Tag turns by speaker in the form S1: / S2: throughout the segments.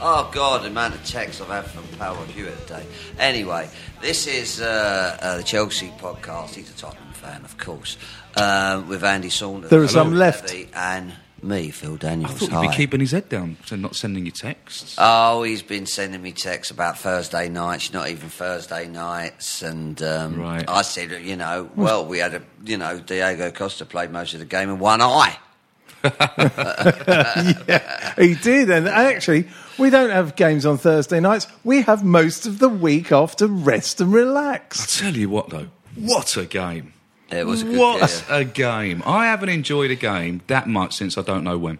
S1: oh God, the amount of texts I've had from Power Review today. Anyway, this is uh, uh, the Chelsea podcast. He's a Tottenham fan, of course, uh, with Andy Saunders.
S2: There are some left.
S1: And me, Phil Daniels.
S3: I thought
S1: Hi.
S3: be keeping his head down, so not sending you texts.
S1: Oh, he's been sending me texts about Thursday nights, not even Thursday nights, and um,
S3: Right.
S1: I said, you know, well, we had a, you know, Diego Costa played most of the game in one eye.
S2: Yeah, he did. And actually, we don't have games on Thursday nights. We have most of the week off to rest and relax.
S3: I
S2: relax.
S3: tell you what, though, what a game!
S1: It was a good
S3: What
S1: yeah.
S3: a game! I haven't enjoyed a game that much since I don't know when.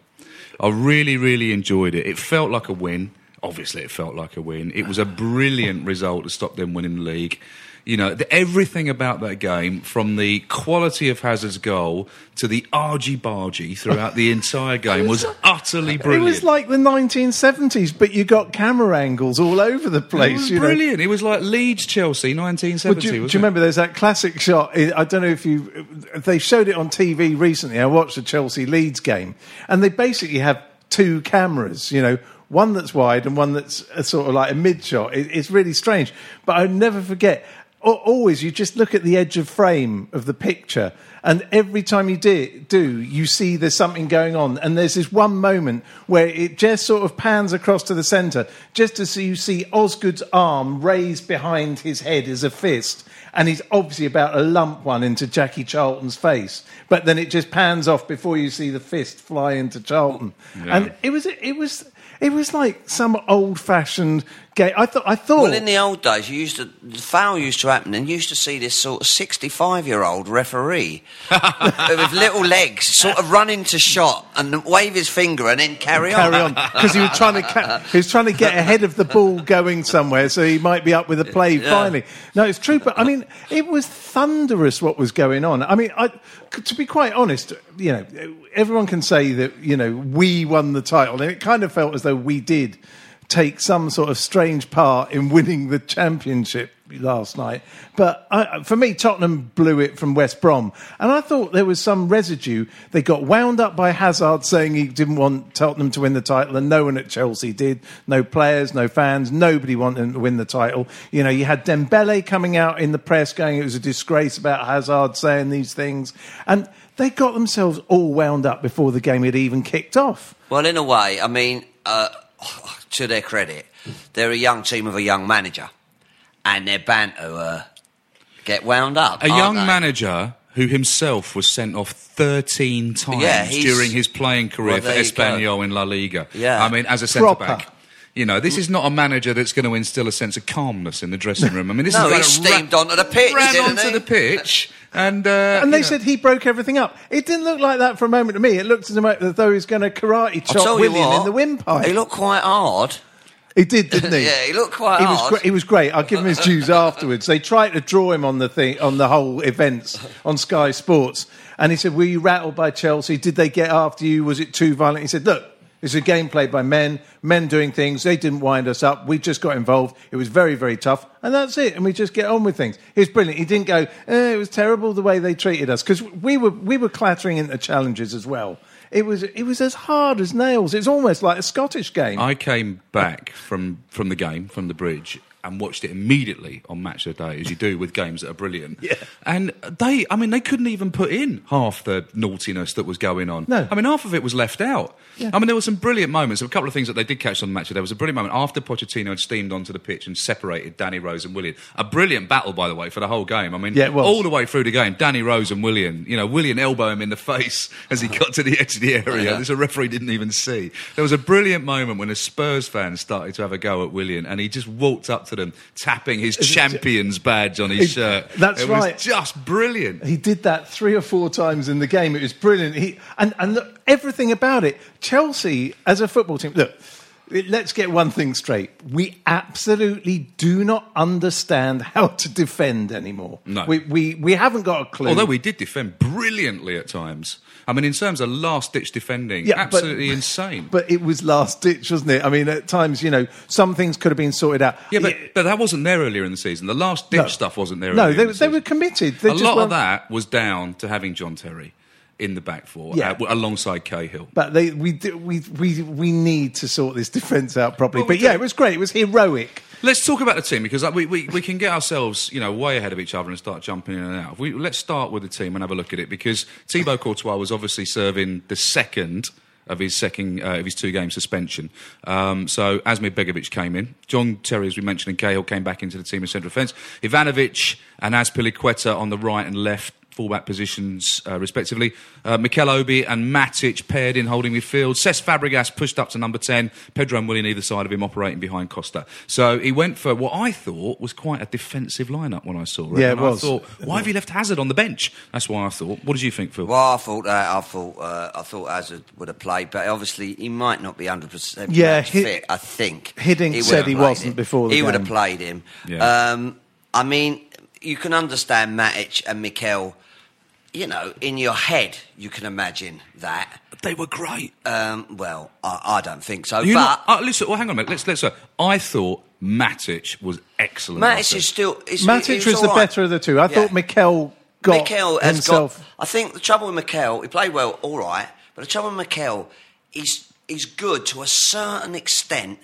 S3: I really, really enjoyed it. It felt like a win. Obviously, it felt like a win. It was a brilliant result to stop them winning the league. You know, the, everything about that game, from the quality of Hazard's goal to the argy bargy throughout the entire game, was utterly brilliant.
S2: It was like the 1970s, but you got camera angles all over the
S3: It
S2: place.
S3: was
S2: you know.
S3: brilliant. It was like Leeds Chelsea, 1970.
S2: Well, do, you, do you
S3: it?
S2: remember there's that classic shot? I I don't know if you. They showed it on TV recently. I watched the Chelsea Leeds game, and they basically have two cameras. You know, one that's wide and one that's a sort of like a mid shot. It, it's really strange, but I'll never forget. Al- Always, you just look at the edge of frame of the picture, and every time you do, do you see there's something going on. And there's this one moment where it just sort of pans across to the centre, just see you see Osgood's arm raised behind his head as a fist, and he's obviously about to lump one into Jackie Charlton's face. But then it just pans off before you see the fist fly into Charlton, and it was it was it was like some old-fashioned game. I thought I thought
S1: Well, in the old days, you used to the foul used to happen, and you used to see this sort of sixty-five-year-old referee with little legs, sort of run into shot and wave his finger and then carry,
S2: carry on because he was trying to ca- he was trying to get ahead of the ball going somewhere, so he might be up with a play finally. No, it's true, but I mean, it was thunderous what was going on. I mean, I, to be quite honest, you know, everyone can say that you know we won the title, and it kind of felt as though we did take some sort of strange part in winning the championship last night. But I, for me, Tottenham blew it from West Brom, and I thought there was some residue. They got wound up by Hazard saying he didn't want Tottenham to win the title, and no one at Chelsea did. No players, no fans, nobody wanted to win the title. You know, you had Dembele coming out in the press going it was a disgrace about Hazard saying these things, and they got themselves all wound up before the game had even kicked off.
S1: Well, in a way, I mean, uh, to their credit, they're a young team with a young manager, and they're bound to uh, get wound up.
S3: A young
S1: they?
S3: manager who himself was sent off 13 times
S1: Yeah,
S3: during his playing career
S1: Well,
S3: for
S1: there go.
S3: Espanyol in La Liga.
S1: Yeah.
S3: I mean, as a centre
S2: Proper.
S3: back. You know, this is not a manager that's going to instill a sense of calmness in the dressing room. I mean, this
S1: No,
S3: is
S1: he
S3: about
S1: steamed onto the pitch,
S3: ran
S1: didn't
S3: onto
S1: he?
S3: the pitch, and uh,
S2: And they
S3: you know,
S2: said he broke everything up. It didn't look like that for a moment to me. It looked as though he was going to karate
S1: I'll
S2: chop
S1: tell
S2: William
S1: what,
S2: in the windpipe.
S1: He looked quite hard.
S2: He did, didn't he?
S1: Yeah, he looked quite
S2: he was
S1: hard.
S2: he was great. I'll give him his dues afterwards. They tried to draw him on the thing on the whole events on Sky Sports, and he said, "Were you rattled by Chelsea? Did they get after you? Was it too violent?" He said, "Look." It's a game played by men, men doing things. They didn't wind us up. We just got involved. It was very, very tough. And that's it. And we just get on with things. Was brilliant. He didn't go, eh, it was terrible the way they treated us. Because we were, we were clattering into challenges as well. It was, it was as hard as nails. It's almost like a Scottish game.
S3: I came back from, from the game, from the bridge, and watched it immediately on Match of the Day, as you do with games that are brilliant.
S2: Yeah.
S3: And they, I mean, they couldn't even put in half the naughtiness that was going on.
S2: No.
S3: I mean, half of it was left out.
S2: Yeah.
S3: I mean, there were some brilliant moments. A couple of things that they did catch on the match. There was a brilliant moment after Pochettino had steamed onto the pitch and separated Danny Rose and Willian. A brilliant battle, by the way, for the whole game. I mean,
S2: Yeah,
S3: all the way through the game, Danny Rose and Willian. You know, Willian elbow him in the face as he got to the edge of the area. There's a referee didn't even see. There was a brilliant moment when a Spurs fan started to have a go at Willian, and he just walked up to them, tapping his champions badge on his shirt.
S2: that's
S3: it
S2: right.
S3: Was just brilliant.
S2: He did that three or four times in the game. It was brilliant. He, and and look, everything about it. Chelsea, as a football team, look, let's get one thing straight. We absolutely do not understand how to defend anymore.
S3: No.
S2: We, we, we haven't got a clue.
S3: Although we did defend brilliantly at times. I mean, in terms of last ditch defending,
S2: Yeah, but-
S3: absolutely insane.
S2: But it was last ditch, wasn't it? I mean, at times, you know, some things could have been sorted out.
S3: yeah, but, but that wasn't there earlier in the season. The last ditch
S2: No.
S3: stuff wasn't there.
S2: No,
S3: earlier
S2: they,
S3: the
S2: they were committed. They
S3: a lot of
S2: weren't-
S3: that was down to having John Terry in the back four
S2: Yeah.
S3: uh, alongside Cahill.
S2: But they, we, do- we, we, we need to sort this defence out properly.
S3: Well,
S2: but yeah, it was great. It was heroic.
S3: Let's talk about the team because we, we, we can get ourselves you know way ahead of each other and start jumping in and out. We, let's start with the team and have a look at it because Thibaut Courtois was obviously serving the second of his second uh, of his two game suspension. Um, so Asmir Begovic came in. John Terry, as we mentioned, and Cahill came back into the team in central defence. Ivanovic and Azpilicueta on the right and left. Fullback positions, uh, respectively. Uh, Mikel Obi and Matic paired in holding midfield. Cesc Fabregas pushed up to number 10. Pedro and Willian either side of him operating behind Costa. So he went for what I thought was quite a defensive lineup when I saw it.
S2: Yeah, it
S3: and
S2: was.
S3: I thought, why have you left Hazard on the bench? That's why I thought. What did you think, Phil?
S1: Well, I thought that. I thought. Uh, I thought Hazard would have played, but obviously he might not be hundred percent
S2: Yeah, Hi-
S1: fit. I think
S2: Hiddink
S1: would
S2: said he wasn't
S1: him.
S2: before the
S1: he would have played him.
S3: Yeah.
S1: Um, I mean, you can understand Matic and Mikel. You know, in your head, you can imagine that.
S3: They were great.
S1: Um, well, I, I don't think so.
S3: You
S1: but
S3: know, uh, listen, well, hang on a minute. Let's, let's, uh, I thought Matic was excellent. last
S1: Matic is still. Is,
S2: Matic
S1: he's
S2: was the
S1: all right.
S2: better of the two. I
S1: Yeah.
S2: thought Mikel got
S1: Mikel has
S2: himself.
S1: got. I think the trouble with Mikel, he played well, all right, but the trouble with Mikel, he's he's good to a certain extent,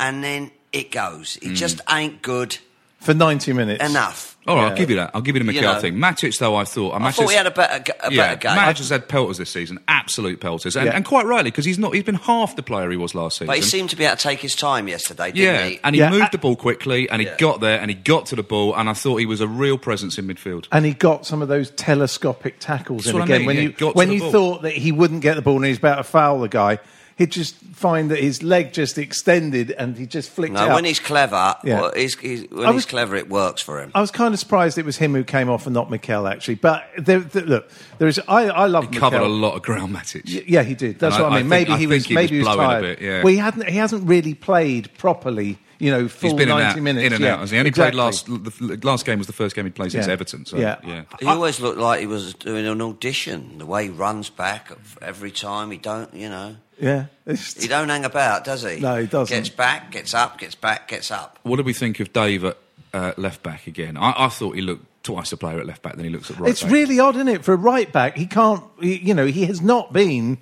S1: and then it goes. He just ain't good
S2: for 90 minutes.
S1: enough.
S3: All right,
S2: Yeah.
S3: I'll give you that. I'll give you the
S1: You
S3: Mikel
S1: know.
S3: thing. Matic, though, I thought.
S1: I thought he had a better, g- a
S3: yeah,
S1: better game.
S3: Matic has had pelters this season, absolute pelters, and,
S2: Yeah.
S3: and quite rightly because he's not. He's been half the player he was last season.
S1: but he seemed to be able to take his time yesterday, didn't
S3: yeah,
S1: he?
S3: and he
S2: Yeah,
S3: moved
S2: I-
S3: the ball quickly, and he
S1: Yeah.
S3: got there, and he got to the ball, and I thought he was a real presence in midfield.
S2: and he got some of those telescopic tackles
S3: That's
S2: in
S3: what I
S2: again.
S3: mean,
S2: when
S3: yeah,
S2: you
S3: got to
S2: when
S3: the
S2: you
S3: ball.
S2: thought that he wouldn't get the ball and he's about to foul the guy, he'd just find that his leg just extended and he just flicked
S1: no,
S2: out.
S1: when he's clever,
S2: Yeah.
S1: well, he's, he's, when
S2: I
S1: he's clever, it works for him.
S2: I was kind of surprised it was him who came off and not Mikel actually. But there, there- look, there is. I, I love
S3: He covered a lot of ground, Matic.
S2: Y- Yeah, he did. That's
S3: And
S2: what
S3: I-
S2: I
S3: I
S2: mean.
S3: think-
S2: maybe
S3: I
S2: he
S3: think
S2: was.
S3: he
S2: maybe he
S3: was
S2: was
S3: blowing a
S2: tired.
S3: bit, yeah.
S2: Well, he hadn't. He hasn't really played properly. You know, full
S3: He's been in and
S2: ninety
S3: out,
S2: minutes.
S3: in and
S2: yeah,
S3: out. He only
S2: exactly.
S3: played last. The last game was the first game he played since
S2: Yeah.
S3: Everton. So,
S2: Yeah.
S3: yeah.
S1: He always looked like he was doing an audition. The way he runs back every time, he don't, you know.
S2: Yeah,
S1: He don't hang about, does he?
S2: No, he doesn't.
S1: Gets back, gets up, gets back, gets up.
S3: What do we think of Dave at uh, left back again? I, I thought he looked twice a player at left back than he looks at right
S2: it's
S3: back.
S2: really odd, isn't it? For a right back, he can't. He, you know, he has not been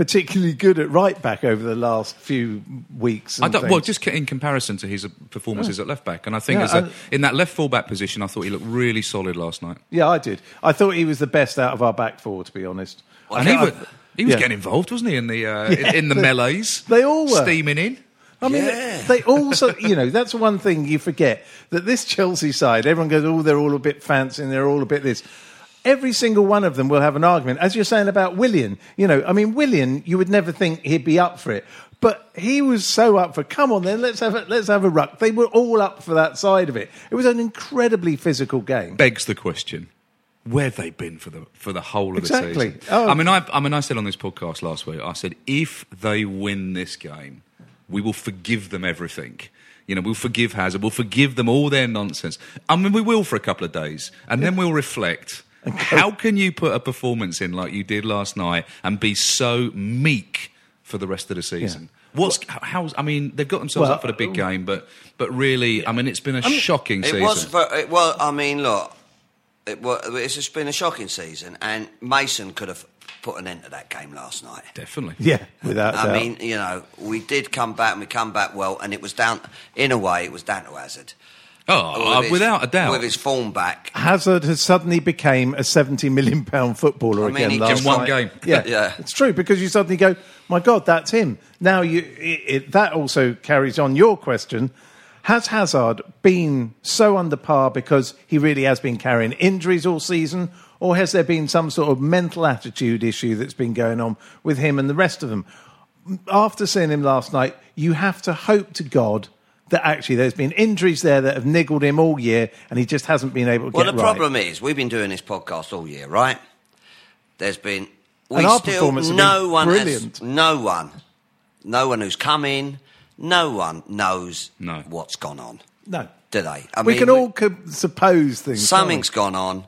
S2: particularly good at right back over the last few weeks.
S3: I don't,
S2: things.
S3: well, just in comparison to his uh, performances at left back, and I think
S2: Yeah,
S3: as a, in that left full back position, I thought he looked really solid last night.
S2: yeah, I did. I thought he was the best out of our back four, to be honest.
S3: and he,
S2: I-
S3: was, he was
S2: yeah.
S3: getting involved, wasn't he? In the uh,
S2: Yeah,
S3: in, in the
S2: they-
S3: melees,
S2: they all were.
S3: steaming in.
S2: I mean,
S1: Yeah.
S2: they also, you know, that's one thing you forget that this Chelsea side, everyone goes, oh, they're all a bit fancy and they're all a bit this. Every single one of them will have an argument. As you're saying about Willian, you know, I mean, Willian, you would never think he'd be up for it. But he was so up for. Come on, then let's have a, let's have a ruck. They were all up for that side of it. It was an incredibly physical game.
S3: begs the question: Where have they been for the for the whole of
S2: Exactly.
S3: the season?
S2: Oh.
S3: I mean, I, I mean, I said on this podcast last week, I said if they win this game, we will forgive them everything. You know, we'll forgive Hazard, we'll forgive them all their nonsense. I mean, we will for a couple of days, and then we'll reflect. How can you put a performance in like you did last night and be so meek for the rest of the season? What's how's? I mean, they've got themselves
S2: Well,
S3: up for the big uh, game, but but really, I mean, it's been a shocking
S1: It
S3: season.
S1: was. ver- It was. I mean, look. It was, it's just been a shocking season, and Mason could have put an end to that game last night.
S3: Definitely.
S2: Yeah, without
S1: I
S2: doubt.
S1: mean, you know, we did come back, and we come back well, and it was down. In a way, it was down to Hazard.
S3: Oh, oh,
S1: With uh, his-
S3: without a doubt.
S1: with his form back.
S2: Hazard has suddenly became a seventy million pound footballer
S1: I mean,
S2: again
S1: he
S2: last
S1: just-
S3: In one
S2: night.
S3: game.
S2: Yeah,
S1: Yeah.
S2: it's true because you suddenly go, "My God, that's him." Now you, it, it, that also carries on your question: Has Hazard been so under par because he really has been carrying injuries all season, or has there been some sort of mental attitude issue that's been going on with him and the rest of them? After seeing him last night, you have to hope to God. That actually, there's been injuries there that have niggled him all year, and he just hasn't been able to
S1: Well,
S2: get Well,
S1: the
S2: right.
S1: problem is, we've been doing this podcast all year, right? There's been. We
S2: And our
S1: still,
S2: performance have
S1: no
S2: been
S1: one
S2: brilliant.
S1: Has, no one. No one who's come in, no one knows
S3: No.
S1: what's gone on,
S2: No.
S1: do they? I
S2: we
S1: mean,
S2: can all co- suppose things. can't we?
S1: Something's gone on.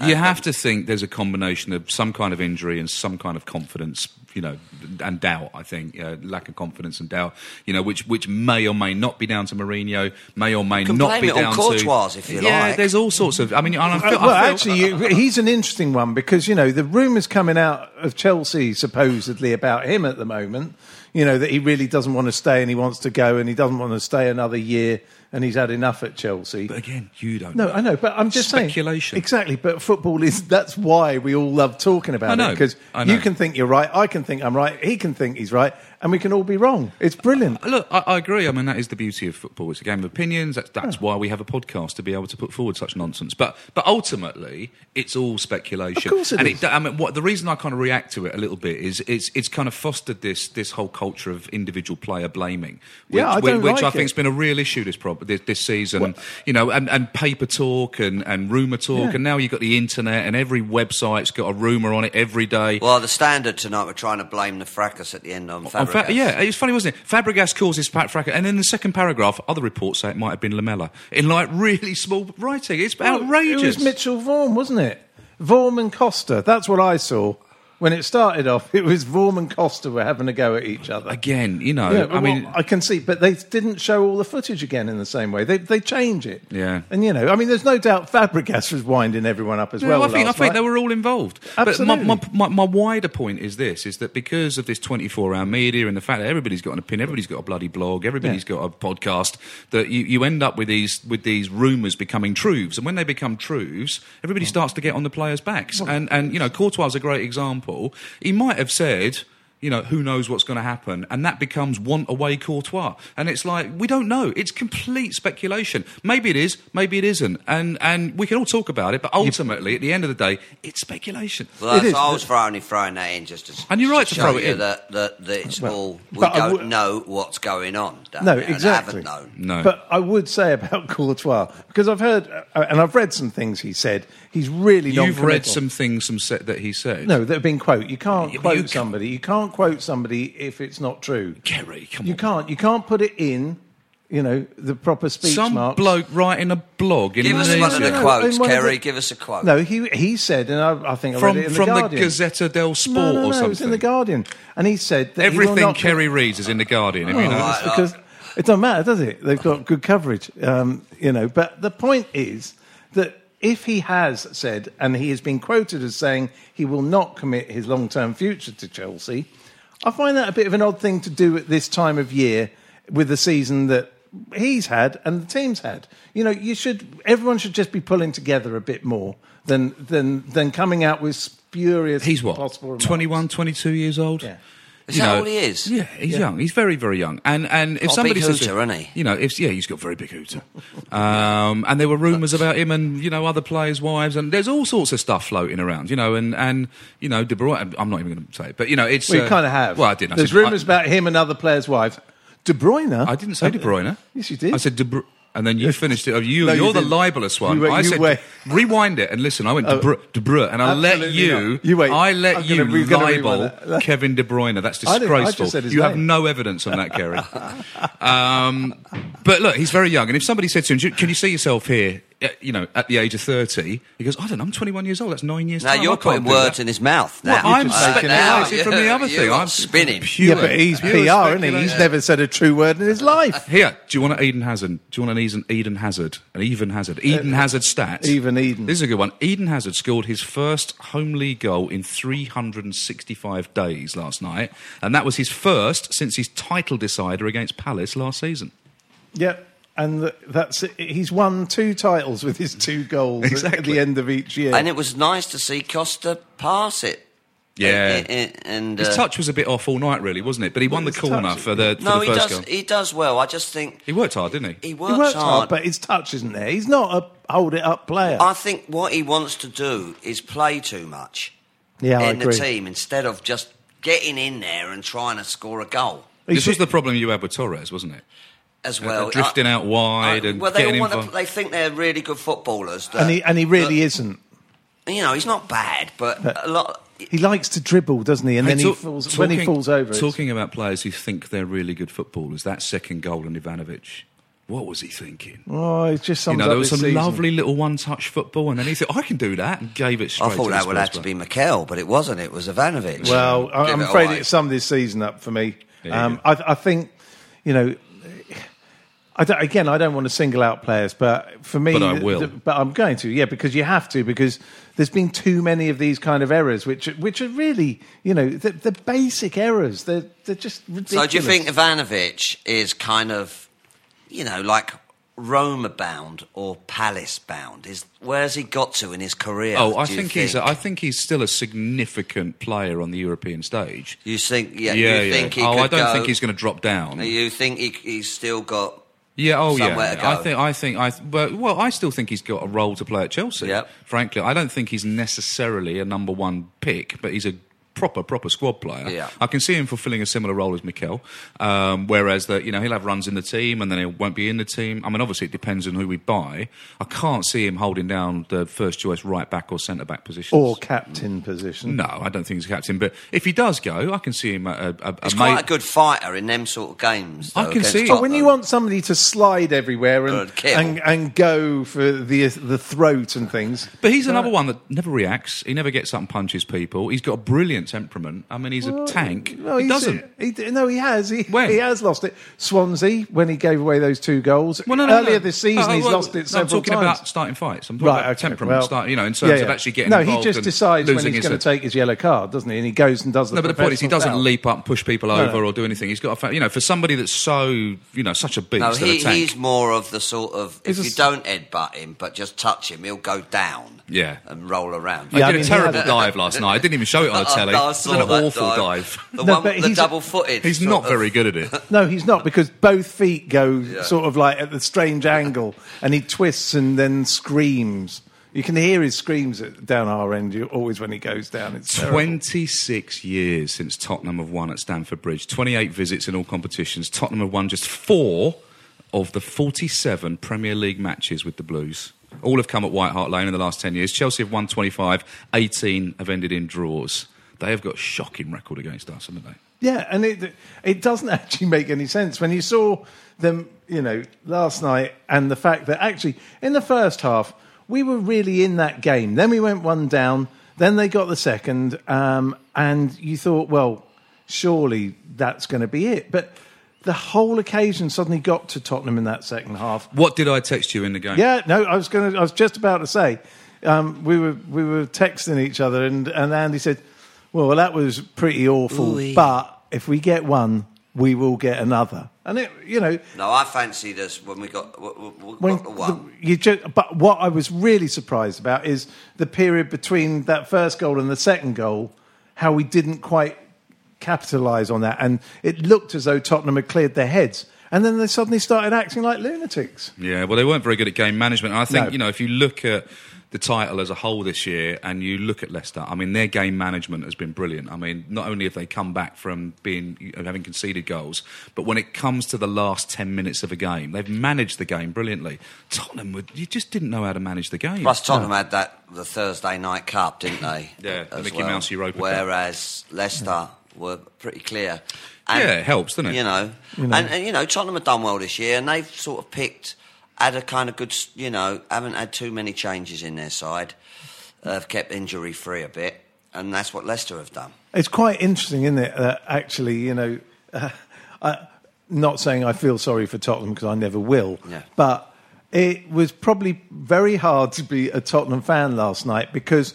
S3: You have to think there's a combination of some kind of injury and some kind of confidence, you know, and doubt. I think uh, lack of confidence and doubt, you know, which which may or may not be down to Mourinho, may or may
S1: can
S3: not
S1: blame
S3: be
S1: it on
S3: down
S1: Courtois,
S3: to
S1: if you
S3: yeah.
S1: like.
S3: There's all sorts of. I mean, and I
S2: Uh,
S3: feel,
S2: well,
S3: I feel,
S2: actually, you, he's an interesting one because you know the rumours coming out of Chelsea supposedly about him at the moment. You know that he really doesn't want to stay and he wants to go and he doesn't want to stay another year and he's had enough at Chelsea.
S3: but again, you don't.
S2: No, I know, but I'm just
S3: Speculation.
S2: saying exactly. But football is that's why we all love talking about
S3: I know,
S2: it because you can think you're right, I can think I'm right, he can think he's right, and we can all be wrong. It's brilliant.
S3: Uh, look, I, I agree. I mean, that is the beauty of football. It's a game of opinions. That's, that's why we have a podcast to be able to put forward such nonsense. But but ultimately, it's all speculation.
S2: Of course it
S3: and
S2: is.
S3: I mean, what the reason I kind of react to it a little bit is it's it's kind of fostered this this whole culture of individual player blaming, which,
S2: Yeah, I
S3: which,
S2: don't
S3: which I
S2: like
S3: think
S2: it.
S3: has been a real issue this prob- this, this season. you know, and, and paper talk and, and rumour talk,
S2: Yeah.
S3: and now you've got the internet, and every website's got a rumour on it every day.
S1: Well, the standard tonight, we're trying to blame the fracas at the end on
S3: On
S1: Fabregas.
S3: Fa- yeah, it's funny, wasn't it? Fabregas causes Pat Fracas, and in the second paragraph, other reports say it might have been Lamela in like really small writing. It's outrageous.
S2: It was Mitchell Vaughan, wasn't it? Vaughan and Costa. That's what I saw. When it started off, it was Vaughan and Costa were having a go at each other.
S3: Again, you know,
S2: Yeah,
S3: I
S2: well,
S3: mean,
S2: I can see, but they didn't show all the footage again in the same way. They they change it.
S3: Yeah.
S2: and you know, I mean, there's no doubt Fabregas was winding everyone up as
S3: No,
S2: well.
S3: I think I think
S2: night.
S3: they were all involved.
S2: Absolutely.
S3: But my, my, my, my wider point is this: is that because of this twenty-four hour media and the fact that everybody's got an opinion, everybody's got a bloody blog, everybody's
S2: Yeah.
S3: got a podcast, that you, you end up with these with these rumours becoming truths, and when they become truths, everybody mm. starts to get on the players' backs. And and you know, Courtois is a great example. He might have said. You know, who knows what's going to happen? And that becomes want away Courtois. And it's like, we don't know. It's complete speculation. Maybe it is, maybe it isn't. And, and we can all talk about it, but ultimately, at the end of the day, it's speculation.
S1: Well, that's,
S2: It is,
S1: I
S2: but-
S1: was for only throwing that in just to
S3: And you're right to
S1: show
S3: throw it
S1: you
S3: in.
S1: That, that, that it's all we don't
S2: would-
S1: know what's going on. down
S2: No,
S1: there, and
S2: exactly.
S1: haven't known.
S3: No.
S2: But I would say about Courtois because I've heard uh, and I've read some things he said. He's really not.
S3: You've read some things some set that he said.
S2: No, that have been quote. You can't
S3: Yeah, but
S2: quote
S3: you can't-
S2: somebody. You can't quote somebody if it's not true.
S3: Ceri, come
S2: You
S3: on.
S2: can't. You can't put it in. You know the proper speech
S3: Some
S2: marks.
S3: bloke writing a blog in
S1: Give us
S3: the,
S1: one of the
S2: no,
S1: quotes,
S2: in one of
S1: Ceri.
S2: the-
S1: Give us a quote.
S2: No, he he said, and I, I think I
S3: from
S2: read it in
S3: from
S2: the
S3: the,
S2: Guardian.
S3: Gazzetta del Sport
S2: no, no, no,
S3: or
S2: it was in the Guardian, and he said that he will
S3: Everything
S2: not
S3: Ceri reads is in the Guardian. Have you
S2: Oh,
S3: noticed?
S2: it's because it doesn't matter, does it? They've got good coverage, um, you know. But the point is that if he has said, and he has been quoted as saying he will not commit his long-term future to Chelsea, I find that a bit of an odd thing to do at this time of year with the season that he's had and the team's had. You know, you should everyone should just be pulling together a bit more than than than coming out with spurious.
S3: He's what?
S2: Possible remarks.
S3: 21, 22 years old?
S2: Yeah.
S1: Is
S3: you
S1: that
S3: know,
S1: all he is?
S3: Yeah, he's young. He's very, very young. And and if
S1: Got a
S3: somebody
S1: big
S3: says, to-
S1: hooter, hasn't he?
S3: you know, if yeah, he's got a very big hooter. um, and there were rumours about him and you know other players' wives, and there's all sorts of stuff floating around. You know, and and you know, De Bruyne. I'm not even going to say it, but you know, it's
S2: Well, you
S3: uh,
S2: kind of have.
S3: Well, I didn't. I
S2: There's rumours about him and other players' wives. De Bruyne.
S3: I didn't say De Bruyne.
S2: Yes, you did.
S3: I said De Bruyne. And then you finished it. Oh, you,
S2: No, you
S3: you're the
S2: didn't.
S3: libelous one.
S2: You wait-
S3: I
S2: you
S3: said,
S2: wait.
S3: rewind it and listen. I went De Bruyne, De Bruyne and I let you.
S2: not. You wait.
S3: I
S2: I'm
S3: let
S2: gonna-
S3: you
S2: gonna
S3: libel. Kevin De Bruyne. That's
S2: I I just
S3: disgraceful. you have no evidence on that, Ceri. um, but look, he's very young, and if somebody said to him, "Can you see yourself here?" Uh, You know, at the age of thirty, he goes, "I don't know. I'm 21 years old. That's nine years."
S1: Now
S3: time.
S1: You're
S3: can't
S1: putting
S3: do
S1: words
S3: that."
S1: in his mouth. Now
S3: Well, I'm
S2: just making it
S1: now
S3: speculating from the other
S1: you're
S3: thing.
S1: not
S3: I'm
S1: spinning.
S3: Pure,
S2: yeah, but he's
S3: pure
S2: PR, isn't he?
S3: speculation.
S2: He's never said a true word in his life.
S3: Here, do you want an Eden Hazard? Do you want an Eden, Eden Hazard? An even Hazard? Eden Hazard stats?
S2: Uh, Even Eden.
S3: This is a good one. Eden Hazard scored his first home league goal in 365 days last night, and that was his first since his title decider against Palace last season.
S2: Yep. And that's it. he's won two titles with his two goals at- at the end of each year.
S1: And it was nice to see Costa pass it.
S3: Yeah.
S1: And, and- and,
S3: His
S1: uh,
S3: touch was a bit off all night, really, wasn't it? But he won the corner
S2: touch-
S3: for the, for
S1: no,
S3: the
S1: he does.
S3: goal.
S1: He does well. I just think
S3: He worked hard, didn't he?
S1: he worked,
S2: he works
S1: hard.
S2: hard, but his touch isn't there. He's not a hold it up player.
S1: I think what he wants to do is play too much
S2: yeah, I
S1: in the team instead of just getting in there and trying to score a goal
S3: This was the problem you had with Torres, wasn't it?
S1: As
S3: Uh,
S1: well.
S3: drifting out wide
S1: I-
S3: and
S1: well, they
S3: getting
S1: all want to,
S3: involved.
S1: They think they're really good footballers. that-
S2: and he and he really
S1: that-
S2: isn't.
S1: You know, he's not bad, but a lot.
S2: He likes to dribble, doesn't he? And then
S3: Hey,
S2: he
S3: talk-
S2: falls when he falls over. it's-
S3: Talking about players who think they're really good footballers, that second goal on Ivanovic, what was he thinking?
S2: Oh, it just
S3: You know,
S2: up
S3: there was some
S2: season.
S3: lovely little one-touch football, and then he thought, "I can do that," and gave it straight.
S1: I thought
S3: to
S1: that
S3: the
S1: would have to be Mikel, but it wasn't. It was Ivanovic.
S2: Well, I-
S1: Give
S2: I'm
S1: it
S2: afraid
S1: away.
S2: it summed this season up for me.
S3: There
S2: Um. I, I think, you know, I don't, again, I don't want to single out players, but for me,
S3: But I will.
S2: The, but I'm going to, yeah, because you have to, because there's been too many of these kind of errors, which which are really, you know, the, the basic errors. They're they're just ridiculous.
S1: So do you think Ivanovic is kind of, you know, like Roma bound or Palace bound? Is where's he got to in his career?
S3: Oh, I
S1: do you
S3: think, he's. A, I think he's still a significant player on the European stage.
S1: You think? Yeah.
S3: yeah,
S1: you
S3: yeah.
S1: think he
S3: oh,
S1: could
S3: I don't
S1: go-
S3: think he's going to drop down.
S1: You think he, he's still got?
S3: Yeah, oh yeah. I think I think I but well, I still think he's got a role to play at Chelsea.
S1: Yep.
S3: Frankly, I don't think he's necessarily a number one pick, but he's a proper proper squad player.
S1: Yeah.
S3: I can see him fulfilling a similar role as Mikel. Um, whereas that you know he'll have runs in the team and then he won't be in the team. I mean, obviously it depends on who we buy. I can't see him holding down the first choice right back or centre back position
S2: or captain position?
S3: no, I don't think he's a captain. But if he does go, I can see him at a, a, a
S1: He's
S3: mate-
S1: quite a good fighter in them sort of games.
S3: I can see it.
S2: But when you want somebody to slide everywhere and and, and go for the the throat and things,
S3: But he's another one that never reacts. He never gets up and punches people. He's got a brilliant temperament. I mean, he's a tank.
S2: No,
S3: he doesn't.
S2: He, d- no, he has. He,
S3: When?
S2: he has lost it. Swansea when he gave away those two goals.
S3: Well, no, no,
S2: Earlier
S3: no.
S2: this season,
S3: Oh,
S2: he's
S3: well,
S2: lost it
S3: no, I'm talking
S2: times.
S3: about starting fights. I'm talking
S2: Right,
S3: about
S2: okay,
S3: temperament.
S2: well,
S3: start, you know, in terms
S2: yeah,
S3: of actually getting
S2: No,
S3: involved
S2: he just
S3: and
S2: decides when he's going to take his yellow card, doesn't he? And he goes and does the
S3: No, but the point is, he doesn't
S2: foul.
S3: leap up and push people over
S2: no.
S3: or do anything. He's got, a, fa- you know, for somebody that's so, you know, such a beast
S1: No, he,
S3: a tank.
S1: he's more of the sort of if you don't headbutt him but just touch him, he'll go down.
S3: Yeah.
S1: and roll around.
S3: I
S2: Yeah, I
S3: did
S2: mean,
S3: a terrible
S2: had-
S3: dive last night. I didn't even show it on the telly.
S1: No, I
S3: it
S1: saw
S3: an
S1: that
S3: awful dive.
S1: The
S2: No,
S1: one, the double-footed.
S3: He's not
S1: of-
S3: very good at it.
S2: No, he's not because both feet go sort of like at the strange angle, and he twists and then screams. You can hear his screams at, down our end. You, always when he goes down. It's terrible.
S3: 26 years since Tottenham have won at Stamford Bridge. 28 visits in all competitions. Tottenham have won just four of the 47 Premier League matches with the Blues. All have come at White Hart Lane in the last 10 years. Chelsea have won 25, 18 have ended in draws. They have got a shocking record against us, haven't they?
S2: Yeah, and it it doesn't actually make any sense when you saw them, you know, last night, and the fact that actually in the first half we were really in that game. Then we went one down. Then they got the second, um, and you thought, well, surely that's going to be it. But the whole occasion suddenly got to Tottenham in that second half.
S3: What did I text you in the game?
S2: Yeah, no, I was going. to I was just about to say, um, we were we were texting each other, and, and Andy said, "Well, that was pretty awful,
S1: Ooh-wee.
S2: but if we get one, we will get another." And it, you know,
S1: No, I fancied us when we got, w- w- w-
S2: when
S1: got the one.
S2: the- you just, but what I was really surprised about is the period between that first goal and the second goal, how we didn't quite capitalise on that, and it looked as though Tottenham had cleared their heads. And then they suddenly started acting like lunatics.
S3: Yeah, well, they weren't very good at game management. And I think,
S2: No.
S3: you know, if you look at the title as a whole this year and you look at Leicester, I mean, their game management has been brilliant. I mean, not only have they come back from being having conceded goals, but when it comes to the last 10 minutes of a game, they've managed the game brilliantly. Tottenham, would, you just didn't know how to manage the game.
S1: Plus, Tottenham had that the Thursday night cup, didn't they?
S3: Yeah, the
S1: As
S3: Mickey Mouse Europa Cup.
S1: Whereas Leicester were pretty clear. And,
S3: Yeah, it helps, doesn't it?
S1: You know, And, and you know, Tottenham have done well this year, and they've sort of picked had a kind of good, you know, haven't had too many changes in their side. Uh, have kept injury free a bit, and that's what Leicester have done.
S2: It's quite interesting, isn't it? That actually, you know, uh, I, not saying I feel sorry for Tottenham because I never will,
S1: Yeah.
S2: but it was probably very hard to be a Tottenham fan last night because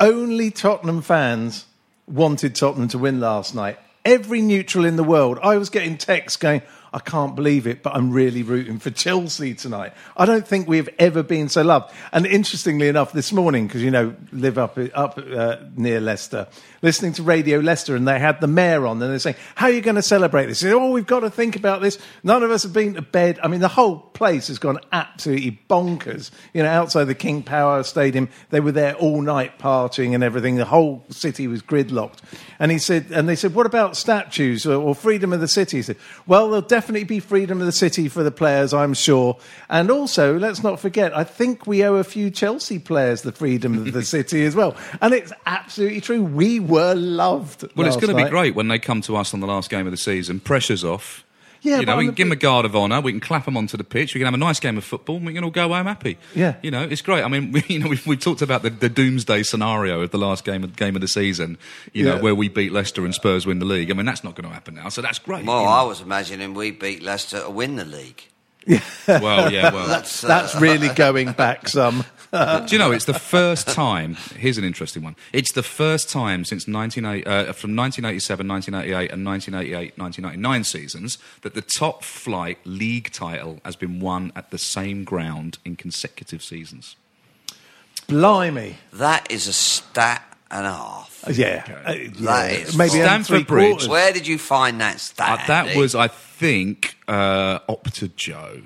S2: only Tottenham fans wanted Tottenham to win last night. Every neutral in the world, I was getting texts going, I can't believe it, but I'm really rooting for Chelsea tonight. I don't think we've ever been so loved. And interestingly enough, this morning, because you know, live up up uh, near Leicester, listening to Radio Leicester, and they had the mayor on, and they're saying, "How are you going to celebrate this?" Said, "Oh, we've got to think about this. None of us have been to bed. I mean, the whole place has gone absolutely bonkers. You know, outside the King Power Stadium, they were there all night partying and everything. The whole city was gridlocked." And he said, and they said, "What about statues or, or freedom of the city?" He said, "Well, there'll definitely be freedom of the city for the players, I'm sure. And also, let's not forget, I think we owe a few Chelsea players the freedom of the city as well. And it's absolutely true. We were loved.
S3: Well, it's going to be
S2: night.
S3: great when they come to us on the last game of the season. Pressure's off.
S2: Yeah,
S3: you know, we can
S2: a
S3: give them a guard of honour. We can clap them onto the pitch. We can have a nice game of football. and We can all go home happy.
S2: Yeah.
S3: you know, it's great. I mean, we, you know, we've, we've talked about the, the doomsday scenario of the last game of, game of the season. You know,
S2: Yeah.
S3: where we beat Leicester and Spurs win the league. I mean, that's not going to happen now. So that's great.
S1: Well,
S3: you know.
S1: I was imagining we beat Leicester to win the league. Yeah.
S3: well, yeah, well.
S1: That's, uh,
S2: That's really going back some.
S3: Do you know, it's the first time. Here's an interesting one. It's the first time since 1980, uh, from 1987, 1988, and 1988, 1999 seasons that the top flight league title has been won at the same ground in consecutive seasons.
S2: Blimey.
S1: that is a stat and a half.
S2: Yeah. Uh, yeah.
S1: That is
S2: Maybe only
S3: Stamford
S2: three
S3: Bridge.
S1: Where did you find that stat?
S3: Uh, that
S1: Andy?
S3: was, I think, uh, Opta Joe.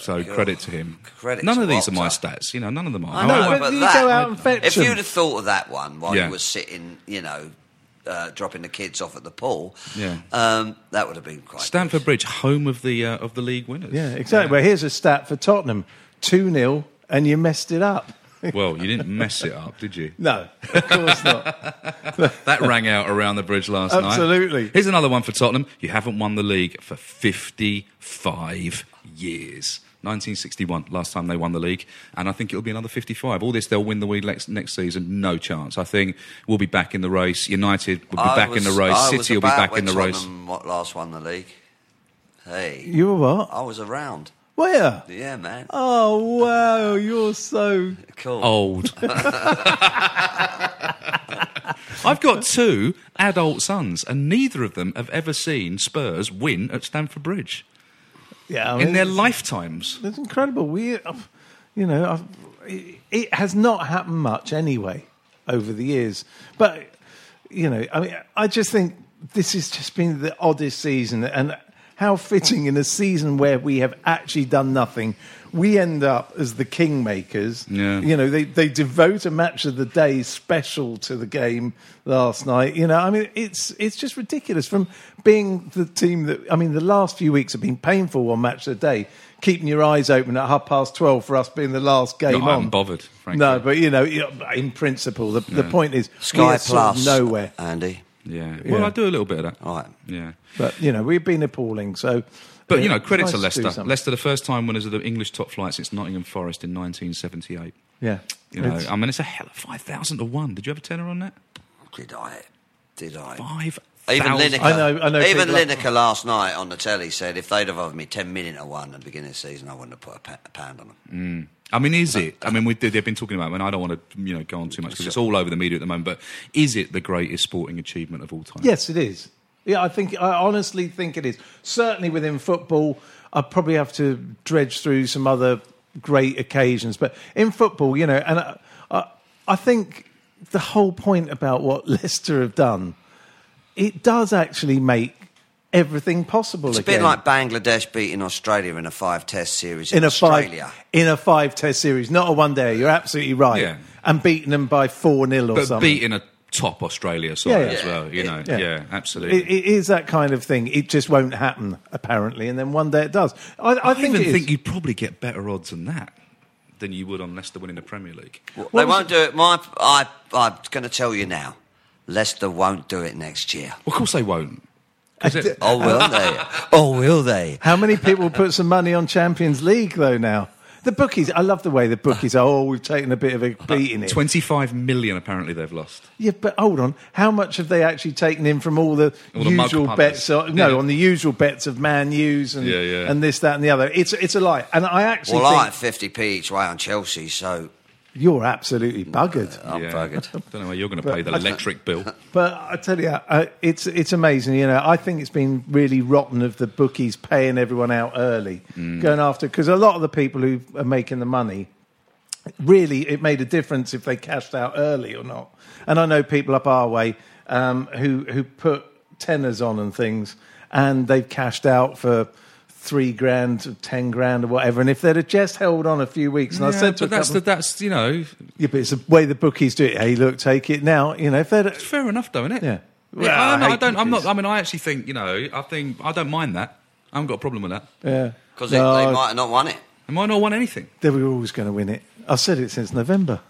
S3: So credit to him.
S1: Credit
S3: none
S1: to
S3: of these are my stats. You know, none of them are.
S1: I know,
S2: No,
S3: I-
S2: but
S1: but
S2: you
S1: that-
S2: go out and fetch
S1: If
S2: them.
S1: you'd have thought of that one while
S3: Yeah.
S1: you were sitting, you know, uh, dropping the kids off at the pool,
S3: Yeah.
S1: um, that would have been quite.
S3: Stamford Bridge, home of the uh, of the league winners.
S2: Yeah, exactly. Well, here's a stat for Tottenham 2 0, and you messed it up.
S3: Well, you didn't mess it up, did you?
S2: No, of course not.
S3: That rang out around the bridge last night.
S2: Absolutely.
S3: Here's another one for Tottenham. You haven't won the league for 55 years. 1961, last time they won the league, and I think it'll be another 55. All this, they'll win the league next, next season. No chance. I think we'll be back in the race. United will be
S1: I
S3: back
S1: was-
S3: in the race.
S1: I
S3: City will be back in the race.
S1: What last won the league? Hey,
S2: You were what?
S1: I was around.
S2: Where?
S1: Yeah, man.
S2: Oh, wow, you're so.
S1: Cool.
S3: Old. I've got two adult sons, and neither of them have ever seen Spurs win at Stamford Bridge
S2: Yeah, I
S3: in their lifetimes.
S2: It's incredible. We, you know, I've, it, it has not happened much anyway over the years. But you know, I mean, I just think this has just been the oddest season, and how fitting in a season where we have actually done nothing. We end up as the kingmakers.
S3: Yeah.
S2: You know, they, they devote a match of the day special to the game last night. You know, I mean, it's it's just ridiculous from being the team that. I mean, the last few weeks have been painful on match of the day, keeping your eyes open at half past twelve for us being the last game
S3: No,
S2: on.
S3: haven't bothered, frankly.
S2: No, but you know, in principle, the, the point is
S1: Sky
S2: are sort of
S1: Plus.
S2: nowhere.
S1: Andy.
S3: Yeah. Well,
S2: Yeah.
S3: I do a little bit of that.
S1: All right.
S3: Yeah.
S2: But you know, we've been appalling. So,
S3: But,
S2: yeah,
S3: you know, credit to Leicester.
S2: something.
S3: Leicester, the first time winners of the English top flight since Nottingham Forest in 1978.
S2: Yeah,
S3: You know,
S2: It's-
S3: I mean, it's a hell of 5,000 to 1. Did you have a tenner on that?
S1: Did I? Did I?
S3: 5,000.
S1: Even Lineker,
S2: I know- I know
S1: even
S2: people have-
S1: Lineker last night on the telly said if they'd have offered me 10 million to one at the beginning of the season, I wouldn't have put a, pa- a pound on them. Mm.
S3: I mean, is it? I mean, we, they've been talking about it, and I don't want to you know, go on too much because it's all over the media at the moment, but is it the greatest sporting achievement of all time?
S2: Yes, it is. Yeah, I think I honestly think it is. Certainly within football, I probably have to dredge through some other great occasions, but in football, you know, and I, I, I think the whole point about what Leicester have done it does actually make everything possible
S1: It's a
S2: again.
S1: bit like Bangladesh beating Australia in a five test series in,
S2: in a
S1: Australia.
S2: five in a five test series, not a one day. You're absolutely right.
S3: Yeah.
S2: And beating them by four 0 or
S3: But
S2: something.
S3: beating a top Australia side
S2: Yeah, yeah.
S3: as well, you know.
S2: Yeah.
S3: Yeah, absolutely.
S2: It, it is that kind of thing. It just won't happen, apparently, and then one day it does. I, I,
S3: I
S2: think
S3: even think you'd probably get better odds than that than you would on Leicester winning the Premier League.
S1: Well, they won't do it. My, I, I'm going to tell you now. Leicester won't do it next year.
S3: Well, of course they won't. it-
S1: Oh, will they? oh, will they?
S2: How many people put some money on Champions League though now? The bookies, I love the way the bookies are. Oh, we've taken a bit of a beating here.
S3: 25 million apparently they've lost.
S2: Yeah, but hold on. How much have they actually taken in from all the
S3: All the
S2: usual
S3: punters.
S2: bets? Or, no,
S3: Yeah.
S2: on the usual bets of Man U's and
S3: Yeah, yeah.
S2: and this, that, and the other. It's it's a lie. And I actually
S1: Well,
S2: think
S1: I had 50p each way on Chelsea, so
S2: you're absolutely buggered.
S1: I'm
S3: yeah.
S1: buggered.
S3: Don't know how you're going to pay the electric bill.
S2: But I tell you, uh, it's it's amazing. You know, I think it's been really rotten of the bookies paying everyone out early,
S3: Mm.
S2: going after because a lot of the people who are making the money, really, it made a difference if they cashed out early or not. And I know people up our way um, who who put tenners on and things, and they've cashed out for. Three grand, ten grand, or whatever, and if they'd have just held on a few weeks, and I said to
S3: but
S2: a
S3: that's,
S2: couple,
S3: the, that's, you know,
S2: yeah, but it's the way the bookies do it. Hey, look, take it now. You know, if they'd
S3: fair enough though, isn't it?
S2: Yeah. Well,
S3: Yeah,
S2: I
S3: I, know, I don't, I'm not. I mean, I actually think, you know, I think, I don't mind that. I haven't got a problem with that.
S2: yeah,
S1: Because
S2: No,
S1: they, they might not won it.
S3: I might not want anything.
S2: They were always going to win it. I've said it since November.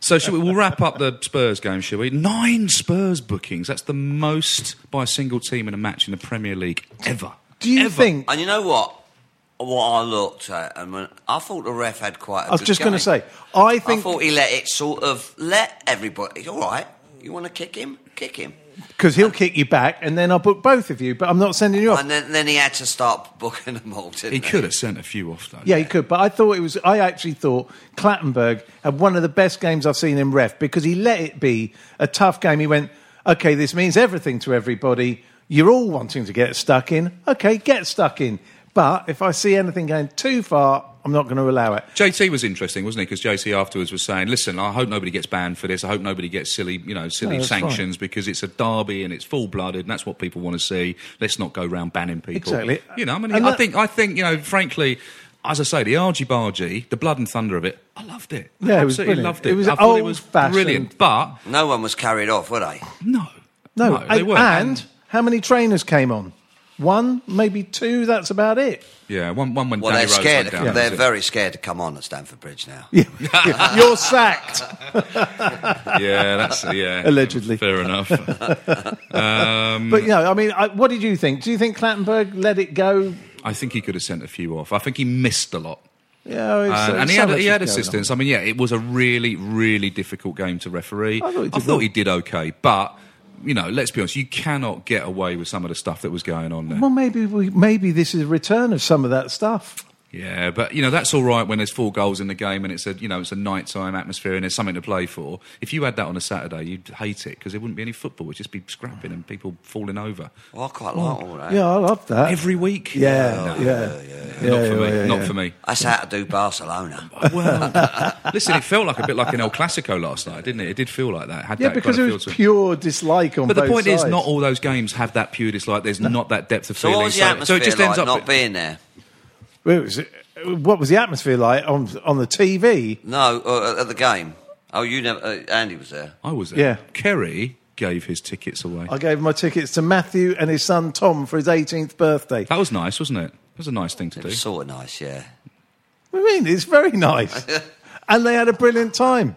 S3: So shall we, we'll wrap up the Spurs game, shall we? Nine Spurs bookings. That's the most by a single team in a match in the Premier League ever.
S2: Do you
S3: Ever.
S2: think?
S1: And you know what? What I looked at, and when, I thought the ref had quite. I
S2: I was just going to say, I
S1: I
S2: think
S1: thought he let it sort of let everybody. All right, you want to kick him, kick him,
S2: because he'll kick you back, and then I'll book both of you. But I'm not sending you off.
S1: and then, then he had to start booking them all. Didn't
S3: He could have sent a few off, though.
S2: Yeah, he could. But I thought it was. I actually thought Clattenburg had one of the best games I've seen in ref because he let it be a tough game. He went, okay, this means everything to everybody. You're all wanting to get stuck in. Okay, get stuck in. But if I see anything going too far, I'm not going to allow it.
S3: JT was interesting, wasn't he? Because JT afterwards was saying, "Listen, I hope nobody gets banned for this. I hope nobody gets silly, you know, silly
S2: No, that's
S3: sanctions because it's a derby and it's full blooded, and that's what people want to see. Let's not go around banning people.
S2: Exactly.
S3: You know, I mean,
S2: And
S3: I
S2: that-
S3: think, I think, you know, frankly." As I say, the argy bargy, the blood and thunder of it, I loved it. I
S2: Yeah, it was
S3: absolutely
S2: brilliant.
S3: loved it.
S2: It was
S3: I thought it was
S2: old-fashioned.
S3: brilliant, but
S1: No one was carried off, were they?
S3: no,
S2: No,
S3: they weren't.
S2: and how many trainers came on? One, maybe two. That's about it.
S3: yeah, one, one when
S1: Well,
S3: Danny
S1: they're
S3: Rose
S1: scared. To,
S3: down.
S1: They're
S3: was it?
S1: very scared to come on at Stamford Bridge now.
S2: Yeah. You're sacked.
S3: yeah, that's yeah,
S2: Allegedly.
S3: Fair enough. Um,
S2: But you know, I mean, I, what did you think? Do you think Clattenburg let it go?
S3: I think he could have sent a few off. I think he missed a lot.
S2: Yeah, it's,
S3: And,
S2: uh,
S3: and he had, he had
S2: going
S3: assistance. I mean, yeah, it was a really, really difficult game to referee.
S2: I thought he did well.
S3: he did okay, but you know, let's be honest, you cannot get away with some of the stuff that was going on there.
S2: Well, maybe we, maybe this is a return of some of that stuff.
S3: Yeah, but you know that's all right when there's four goals in the game and it's a you know it's a nighttime atmosphere and there's something to play for. If you had that on a Saturday, you'd hate it because there wouldn't be any football. It'd just be scrapping and people falling over
S1: Well, I quite like oh, all that.
S2: Yeah, I love that.
S3: every week.
S2: yeah,
S3: No,
S2: yeah, yeah,
S3: not for
S2: yeah,
S3: me.
S2: yeah,
S3: not for me.
S1: That's how to do Barcelona.
S3: Well, listen, it felt like a bit like an El Clasico last night, didn't it? It did feel like that. Had
S2: Yeah,
S3: that
S2: because
S3: kind
S2: it was
S3: feel to
S2: pure dislike on
S3: But the
S2: both
S3: point is, not all those games have that pure dislike. There's not that depth of
S1: So
S3: feeling.
S1: what was the
S3: so,
S1: atmosphere
S3: so it just
S1: like
S3: ends up.
S1: not being there?
S2: Well, it was- what was the atmosphere like on on the TV?
S1: No, uh, at the game. Oh, you never. Uh, Andy was there.
S3: I was there.
S2: Yeah.
S3: Ceri gave his tickets away.
S2: I gave my tickets to Matthew and his son Tom for his 18th birthday.
S3: That was nice, wasn't it? It was a nice thing to
S1: It
S3: do.
S1: was sort of nice, yeah.
S2: What do you mean? It's very nice. and they had a brilliant time.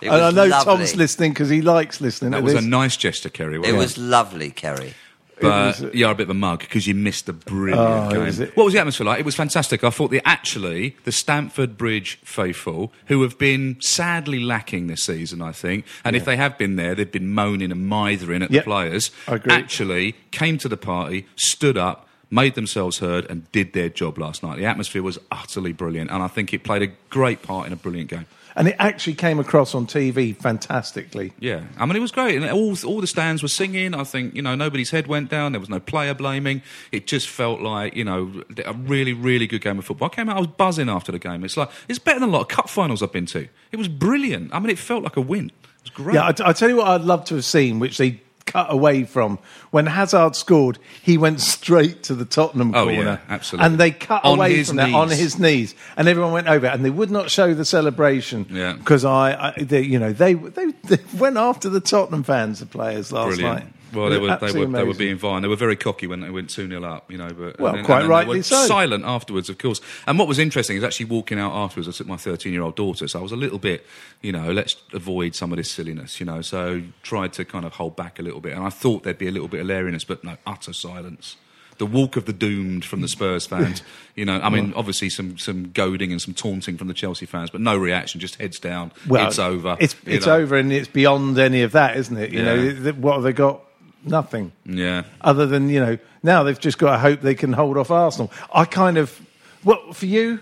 S1: It
S2: and I know
S1: lovely.
S2: Tom's listening because he likes listening
S3: That
S2: to
S3: was
S2: this.
S3: a nice gesture, Ceri.
S1: It
S3: Wasn't it,
S1: was lovely, Ceri.
S3: But
S2: was-
S3: you're a bit of a mug because you missed the brilliant
S2: Oh,
S3: game.
S2: was
S3: What was the atmosphere like? It was fantastic. I thought the actually the Stamford Bridge faithful, who have been sadly lacking this season, I think, and if they have been there, they've been moaning and mithering at
S2: Yep.
S3: the players.
S2: I agree.
S3: Actually, came to the party, stood up. Made themselves heard and did their job last night. The atmosphere was utterly brilliant, and I think it played a great part in a brilliant game.
S2: And it actually came across on TV fantastically.
S3: Yeah, I mean it was great, and all all the stands were singing. I think you know nobody's head went down. There was no player blaming. It just felt like you know a really really good game of football. I came out, I was buzzing after the game. It's like it's better than a lot of cup finals I've been to. It was brilliant. I mean, it felt like a win. It was great.
S2: Yeah, I, I tell you what, I'd love to have seen, which they cut away from. When Hazard scored, he went straight to the Tottenham
S3: Oh, yeah,
S2: corner.
S3: absolutely.
S2: And they cut
S3: On
S2: away from that on his knees, and everyone went over, and they would not show the celebration
S3: Yeah.
S2: because I, I they, you know, they, they they went after the Tottenham fans, the players last
S3: Brilliant.
S2: night.
S3: Well, they were, they were they were being fine. They were very cocky when they went two 0 up, you know. But
S2: Well,
S3: and
S2: quite
S3: and
S2: rightly
S3: were
S2: so.
S3: Silent afterwards, of course. And what was interesting is actually walking out afterwards. I took my thirteen year old daughter, so I was a little bit, you know, let's avoid some of this silliness, you know. So tried to kind of hold back a little bit, and I thought there'd be a little bit of hilarious, but no, utter silence. The walk of the doomed from the Spurs fans, you know. I mean, obviously some some goading and some taunting from the Chelsea fans, but no reaction, just heads down.
S2: Well,
S3: it's over.
S2: It's it's
S3: know.
S2: over, and it's beyond any of that, isn't it? You
S3: Yeah.
S2: know, what have they got? Nothing.
S3: Yeah.
S2: other than you know now they've just got to hope they can hold off Arsenal. I kind of, what for you?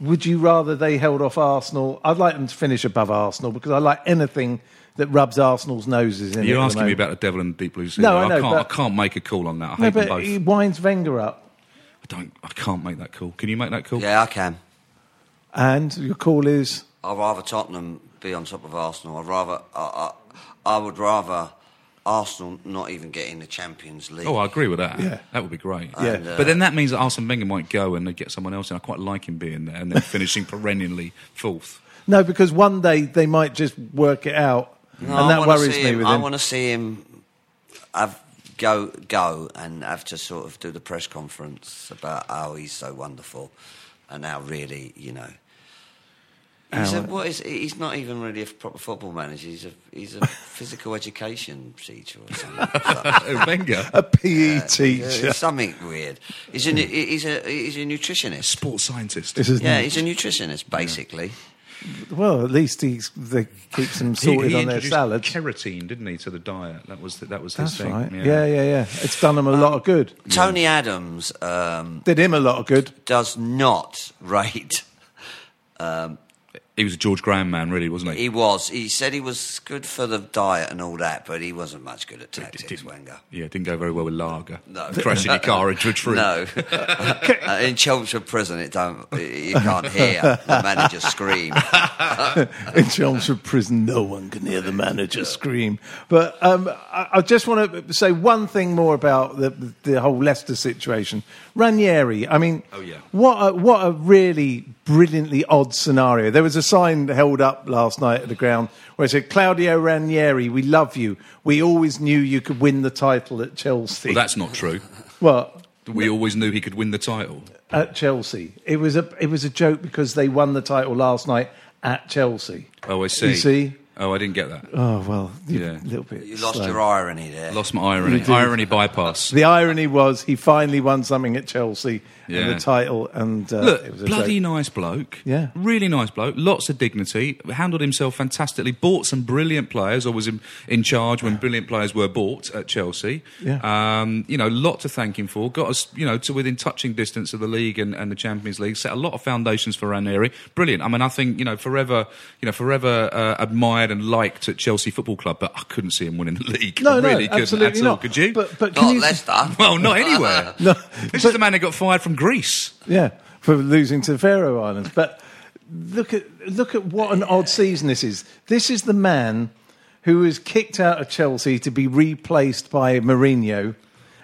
S2: Would you rather they held off Arsenal? I'd like them to finish above Arsenal because I like anything that rubs Arsenal's noses in.
S3: You're
S2: at the
S3: asking me about the devil and the deep blue sea.
S2: No, I know,
S3: can't.
S2: but-
S3: I can't make a call on that. I hate
S2: No,
S3: them
S2: but
S3: both.
S2: he winds Wenger up,
S3: I don't. I can't make that call. Can you make that call?
S1: Yeah, I can.
S2: and your call is
S1: I'd rather Tottenham be on top of Arsenal. I'd rather. I, I, I would rather Arsenal not even getting the Champions League.
S3: Oh, I agree with that.
S2: Yeah.
S3: That would be great.
S2: Yeah.
S1: And, uh,
S3: But then that means that Arsene Wenger might go and they get someone else, and I quite like him being there and then finishing perennially fourth.
S2: no because one day they might just work it out,
S1: No,
S2: and that worries
S1: see
S2: me
S1: him,
S2: with
S1: I want to see him have go go and have to sort of do the press conference about how he's so wonderful and how really you know. He's, a,
S2: How-
S1: what is, he's not even really a proper football manager. He's a he's a physical education teacher or something.
S3: Wenger,
S2: a PE
S1: Yeah,
S2: teacher.
S1: it's something weird. He's a he's a he's a nutritionist.
S3: sports scientist.
S2: This is
S1: Yeah, he's a nutritionist basically.
S2: well, at least he's they keeps them sorted
S3: he
S2: on their
S3: introduced
S2: salads.
S3: Kerosene, didn't he, to the diet? That was that was his
S2: That's
S3: thing.
S2: right. Yeah. yeah, yeah, It's done
S3: Um,
S2: him a lot of good.
S1: Tony Adams um,
S2: Did him a lot of good.
S1: does not rate.
S3: He was a George Graham man, really, wasn't he?
S1: He was. He said he was good for the diet and all that, but he wasn't much good at tactics, Wenger.
S3: Yeah, didn't go very well with lager.
S1: No.
S3: crashing your car into a tree.
S1: No, Uh, in Chelmsford Prison, it don't. You can't hear the manager scream.
S2: in Chelmsford Prison, no one can hear the manager scream. But um, I, I just want to say one thing more about the, the whole Leicester situation. Ranieri, I mean,
S3: Oh, yeah.
S2: what a, what a really brilliantly odd scenario. There was a sign held up last night at the ground where it said, Claudio Ranieri, we love you. We always knew you could win the title at Chelsea.
S3: Well, that's not true.
S2: Well,
S3: We always knew he could win the title.
S2: at Chelsea. It was a it was a joke because they won the title last night at Chelsea.
S3: Oh, I see.
S2: You see?
S3: Oh, I didn't get that.
S2: Oh well, you-
S3: Yeah.
S2: a little bit.
S1: You lost
S2: slow.
S1: your irony there.
S3: Lost my irony. Irony bypass.
S2: The irony was he finally won something at Chelsea and
S3: Yeah.
S2: the title, and uh,
S3: Look,
S2: it was a
S3: bloody
S2: joke.
S3: nice bloke.
S2: Yeah.
S3: Really nice bloke. Lots of dignity. Handled himself fantastically. Bought some brilliant players, or was in, in charge when brilliant players were bought at Chelsea.
S2: Yeah.
S3: Um, you know, lot to thank him for. Got us, you know, to within touching distance of the league and, and the Champions League. Set a lot of foundations for Ranieri. Brilliant. I mean, I think, you know, forever, you know, forever uh, admired and liked at Chelsea Football Club, but I couldn't see him winning the league.
S2: No,
S3: I
S2: no,
S3: couldn't
S2: absolutely
S3: at all.
S2: not.
S3: Could you?
S2: But but
S1: Not
S2: you?
S1: Leicester.
S3: well, not anywhere.
S2: No,
S3: this
S2: but-
S3: is the man that got fired from Greece.
S2: Yeah, for losing to Faroe Islands. But look at look at what an odd season this is. This is the man who was kicked out of Chelsea to be replaced by Mourinho.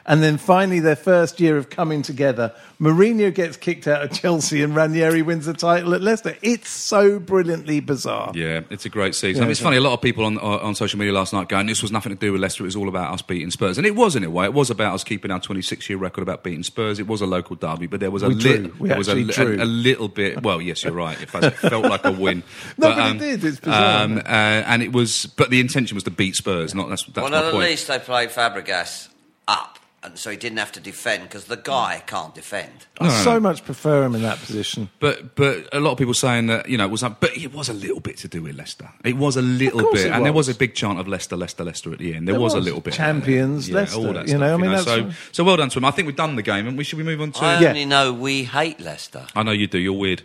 S2: And then finally, their first year of coming together, Mourinho gets kicked out of Chelsea and Ranieri wins the title at Leicester. It's so brilliantly bizarre.
S3: Yeah, it's a great season.
S2: Yeah,
S3: I mean, it's
S2: it's
S3: funny. A lot of people on on on social media last night going, "This was nothing to do with Leicester. It was all about us beating Spurs." And it was in a way. It was about us keeping our 26 year record about beating Spurs. It was a local derby, but there was a
S2: We drew.
S3: little,
S2: We
S3: there was a,
S2: drew.
S3: a, a little bit. Well, yes, you're right. It felt- like a win.
S2: No, but it did. It's bizarre,
S3: Um, uh, and it was, but the intention was to beat Spurs. Not that's that's
S1: well,
S3: my
S1: at
S3: point.
S1: least they played Fabregas up, and so he didn't have to defend because the guy can't defend.
S2: I so much prefer him in that position.
S3: But but a lot of people saying that you know it was like, but it was a little bit to do with Leicester. It was a little bit,
S2: it
S3: and there was
S2: was.
S3: a big chant of Leicester, Leicester, Leicester at the end. There,
S2: There
S3: was, a little bit
S2: Champions,
S3: yeah,
S2: Leicester,
S3: all that
S2: you know, I mean,
S3: so
S2: that's-
S3: so well done to him. I think we've done the game, and we should we move on to?
S1: I
S2: Yeah.
S1: only know we hate Leicester.
S3: I know you do. You're weird.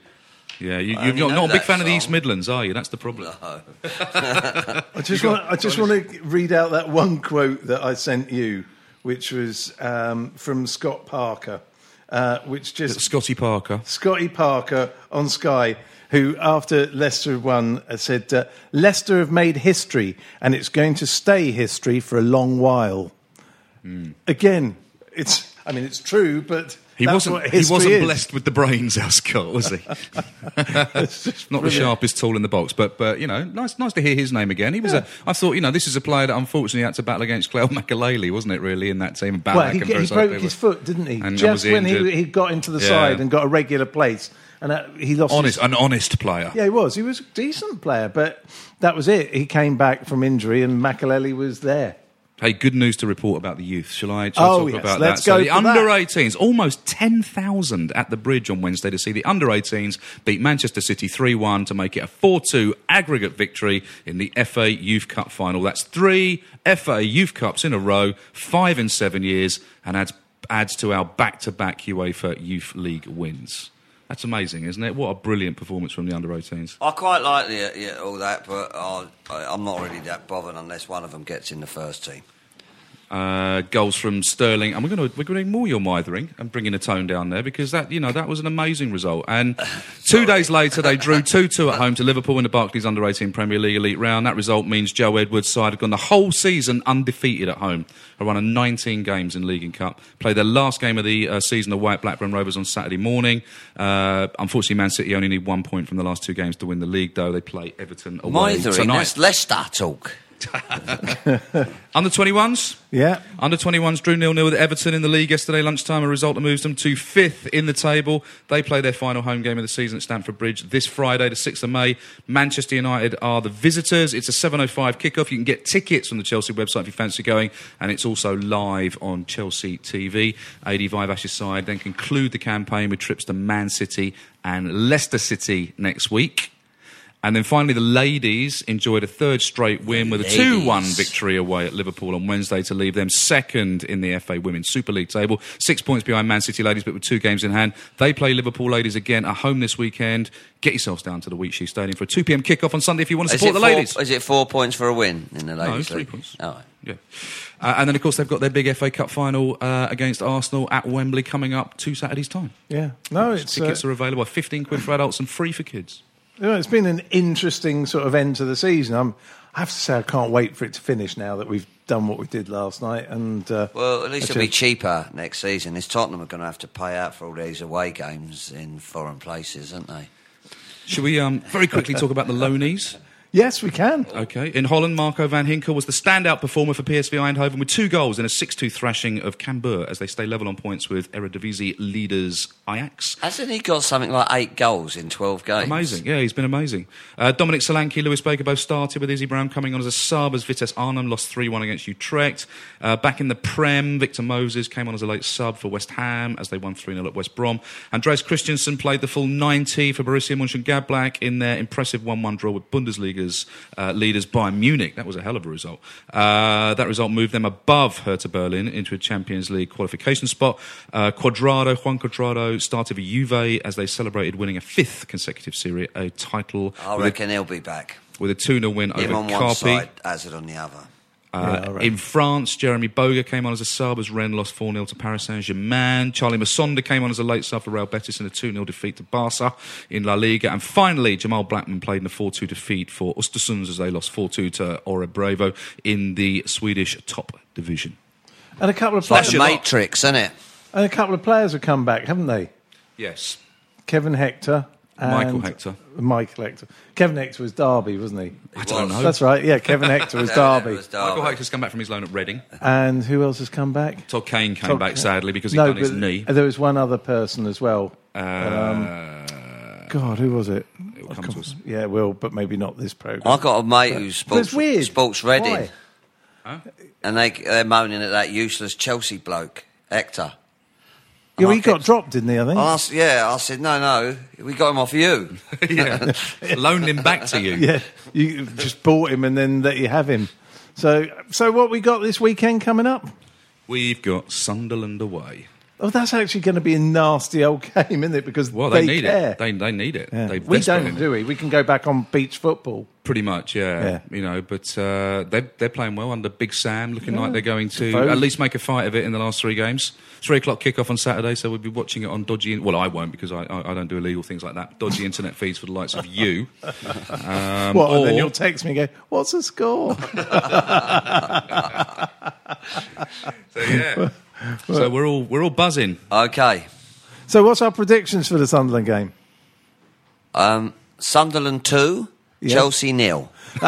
S3: Yeah, you, you're not, not a big
S1: that
S3: fan of the. East Midlands, are you? That's the problem.
S2: I just want I just want to read out that one quote that I sent you, which was um, from Scott Parker, uh, which just
S3: Scotty Parker.
S2: Scotty Parker on Sky, who after Leicester won uh, said, uh, "Leicester have made history, and it's going to stay history for a long while." Again, it's I mean it's true, but
S3: He
S2: that's
S3: wasn't. He wasn't
S2: is.
S3: blessed with the brains, our Scott, was he? Not the sharpest tool in the box, but but you know, nice nice to hear his name again. He was a. I thought you know this is a player that unfortunately had to battle against Cleo Makelele, wasn't it? Really in that team.
S2: Well, he, he broke his foot, didn't he?
S3: And
S2: Just when he, he got into the
S3: Yeah.
S2: side and got a regular place, and uh, he lost. his-
S3: an honest player.
S2: Yeah, he was. He was a decent player, but that was it. He came back from injury, and Makelele was there.
S3: Hey, good news to report about the youth. Shall I, shall I
S2: Oh,
S3: talk
S2: yes,
S3: about
S2: let's
S3: that? So
S2: go
S3: the under
S2: that.
S3: 18s, almost 10,000 at the bridge on Wednesday to see the under 18s beat Manchester City 3 1 to make it a 4 2 aggregate victory in the FA Youth Cup final. That's three FA Youth Cups in a row, five in seven years, and adds, adds to our back to back UEFA Youth League wins. That's amazing, isn't it? What a brilliant performance from the under 18s.
S1: I quite like the, yeah, all that, but I, I'm not really that bothered unless one of them gets in the first team.
S3: Uh, goals from Sterling, and we're going to we're going to ignore your mithering and bringing the tone down there because that you know that was an amazing result. And two days later, they drew two two at home to Liverpool in the Barclays Under 18 Premier League Elite Round. That result means Joe Edwards' side have gone the whole season undefeated at home. A run of 19 games in League and Cup. Played their last game of the uh, season away at Blackburn Rovers on Saturday morning. Uh, unfortunately, Man City only need one point from the last two games to win the league, though. They play Everton away
S1: Mithering,
S3: tonight.
S1: that's Leicester talk.
S3: Under 21s.
S2: Yeah.
S3: Under 21s drew 0 0 with Everton in the league yesterday lunchtime, a result that moves them to fifth in the table. They play their final home game of the season at Stamford Bridge this Friday, the 6th of May. Manchester United are the visitors. It's a 7.05 kickoff. You can get tickets from the Chelsea website if you fancy going, and it's also live on Chelsea TV. Adi Viveash's side then conclude the campaign with trips to Man City and Leicester City next week. And then finally, the ladies enjoyed a third straight win with a 2 1 victory away at Liverpool on Wednesday to leave them second in the FA Women's Super League table. Six points behind Man City ladies, but with two games in hand. They play Liverpool ladies again at home this weekend. Get yourselves down to the Wheatsheaf Stadium for a 2 pm kickoff on Sunday if you want to support the
S1: four,
S3: ladies.
S1: is it four points for a win in the ladies?
S3: No,
S1: ladies'
S3: three
S1: league?
S3: points.
S1: Oh.
S3: Yeah. Uh, and then, of course, they've got their big FA Cup final uh, against Arsenal at Wembley coming up two Saturdays' time.
S2: Yeah. No, it's uh,
S3: Tickets are available 15 quid for adults and free for kids.
S2: You know, it's been an interesting sort of end to the season. I'm, I have to say, I can't wait for it to finish now that we've done what we did last night. And uh,
S1: Well, at least it'll be cheaper next season. Is Tottenham are going to have to pay out for all these away games in foreign places, aren't they?
S3: Should we um, very quickly talk about the loanies?
S2: Yes, we can.
S3: Okay. In Holland, Marco van Ginkel was the standout performer for PSV Eindhoven with two goals in a 6 2 thrashing of Cambuur as they stay level on points with Eredivisie leaders Ajax.
S1: Hasn't he got something like eight goals in 12 games?
S3: Amazing. Yeah, he's been amazing. Uh, Dominic Solanke, Lewis Baker both started with Izzy Brown coming on as a sub as Vitesse Arnhem lost 3 1 against Utrecht. Uh, back in the Prem, Victor Moses came on as a late sub for West Ham as they won 3 0 at West Brom. Andreas Christensen played the full 90 for Borussia Mönchengladbach in their impressive 1 1 draw with Bundesliga's uh, leaders Bayern Munich. That was a hell of a result. Uh, that result moved them above Hertha Berlin into a Champions League qualification spot. Uh, Cuadrado, Juan Cuadrado started for Juve as they celebrated winning a fifth consecutive Serie A title
S1: I reckon he'll be back.
S3: with a 2 0 win
S1: Him
S3: over
S1: on one
S3: Carpi.
S1: side, Hazard on the other.
S2: Yeah,
S3: Uh,
S2: I reckon.
S3: in France, Jeremy Boga came on as a sub as Rennes lost 4 0 to Paris Saint Germain. Charly Musonda came on as a late sub for Real Betis in a 2 0 defeat to Barca in La Liga. And finally, Jamal Blackman played in a 4 2 defeat for Östersund as they lost 4 2 to Örebro in the Swedish top division.
S2: And a couple of
S1: It's like
S2: players,
S1: the Matrix, isn't it?
S2: and a couple of players have come back, haven't they?
S3: Yes.
S2: Kevin Hector. And
S3: Michael Hector.
S2: Michael Hector. Kevin Hector was Derby, wasn't he?
S3: I don't know.
S2: That's right. Yeah, Kevin Hector was
S1: Yeah, it
S2: Derby.
S1: was Derby.
S3: Michael Hector's come back from his loan at Reading.
S2: And who else has come back?
S3: Todd Kane came
S2: Todd-
S3: back sadly because he
S2: no,
S3: done his
S2: but
S3: knee.
S2: there was one other person as well.
S3: Uh,
S2: God, who was it?
S3: It'll come to us.
S2: Yeah, it will, but maybe not this program.
S1: I've got a mate who's
S2: But it's
S1: sports,
S2: weird.
S1: sports Reading,
S2: Why?
S1: and they, they're moaning at that useless Chelsea bloke, Hector.
S2: Yeah,
S1: I
S2: he got dropped, didn't he? I think.
S1: I asked, yeah, I said, no, no, we got him off you.
S3: yeah. Loaned him back to you.
S2: Yeah, you just bought him and then let you have him. So, so what we got this weekend coming up?
S3: We've got Sunderland away.
S2: Oh, that's actually going to be a nasty old game, isn't it? Because
S3: Well, they, need
S2: care.
S3: it. They, they need it.
S2: Yeah.
S3: They
S2: we don't, do we? We can go back on beach football.
S3: Pretty much, yeah.
S2: Yeah.
S3: You know, but uh, they're, they're playing well under Big Sam, looking like they're going to at least make a fight of it in the last three games. Three o'clock kickoff on Saturday, so we'll be watching it on dodgy. Well, I won't because I, I, I don't do illegal things like that. Dodgy internet feeds for the likes of you. Um,
S2: what? and then you'll text me and go, "What's the score?"
S3: So yeah. So we're all we're all buzzing.
S1: Okay.
S2: so, what's our predictions for the Sunderland game?
S1: Um, Sunderland 2,
S2: Yeah.
S1: Chelsea nil.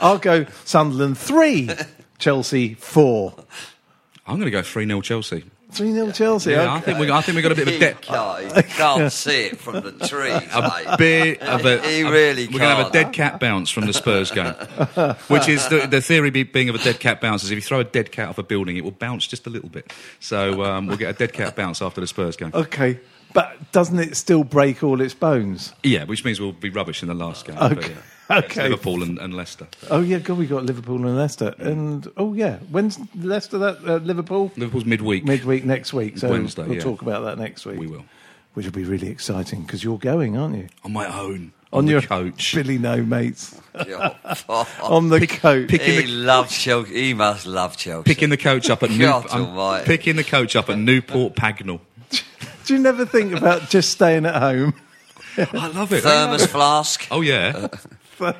S2: I'll go Sunderland three, Chelsea four.
S3: I'm going to go three 0 Chelsea.
S2: Three 0 Chelsea.
S3: Yeah, I think we I think we got a bit of a
S1: He
S3: debt.
S1: can't, he can't see it from the trees,
S3: A
S1: mate.
S3: bit of a.
S1: He
S3: a-
S1: really
S3: We're going to have a dead cat bounce from the Spurs game, which is the, the theory be, being of a dead cat bounce is if you throw a dead cat off a building, it will bounce just a little bit. So um, we'll get a dead cat bounce after the Spurs game.
S2: Okay, but doesn't it still break all its bones?
S3: Yeah, which means we'll be rubbish in the last game. but
S2: Okay.
S3: yeah. It's
S2: Okay.
S3: Liverpool and, and Leicester.
S2: Oh yeah, God, we got Liverpool and Leicester, and oh yeah, when's Leicester that uh, Liverpool
S3: Liverpool's midweek.
S2: midweek next week? So
S3: Wednesday,
S2: we'll
S3: yeah.
S2: talk about that next week.
S3: We will.
S2: which will be really exciting because you're going, aren't you?
S3: on my own.
S2: On,
S3: the
S2: your
S3: coach.
S2: Billy No mates on the coach.
S3: picking
S1: he
S3: the-
S1: loves Chelsea. He must love Chelsea.
S3: Picking the coach up at New,
S1: God
S3: I'm picking the coach up at Newport Pagnell.
S2: Do you never think about just staying at home?
S3: I love it.
S1: Thermos flask.
S3: Oh yeah,
S2: uh,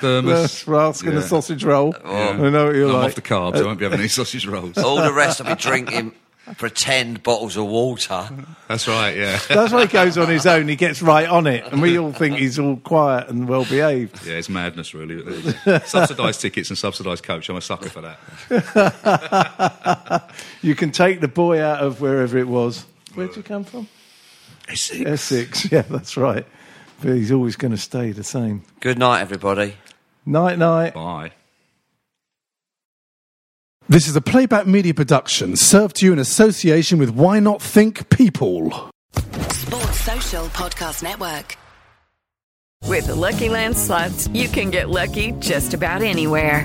S3: thermos.
S2: Rask and a
S3: Yeah.
S2: sausage roll. I know what you're
S3: I'm
S2: like.
S3: off the carbs. I won't be having any uh, sausage rolls.
S1: All the rest I'll be drinking pretend bottles of water.
S3: That's right. Yeah.
S2: That's why he goes on his own. He gets right on it, and we all think he's all quiet and well behaved.
S3: Yeah, it's madness, really. subsidised tickets and subsidised coach. I'm a sucker for that.
S2: You can take the boy out of wherever it was. Where'd you come from?
S3: Essex.
S2: Essex. Yeah, that's right. But he's always going to stay the same.
S1: Good night, everybody.
S2: Night, night.
S3: Bye.
S4: This is a playback media production served to you in association with Why Not Think People.
S5: Sports Social Podcast Network.
S6: With the Lucky Land slots, you can get lucky just about anywhere.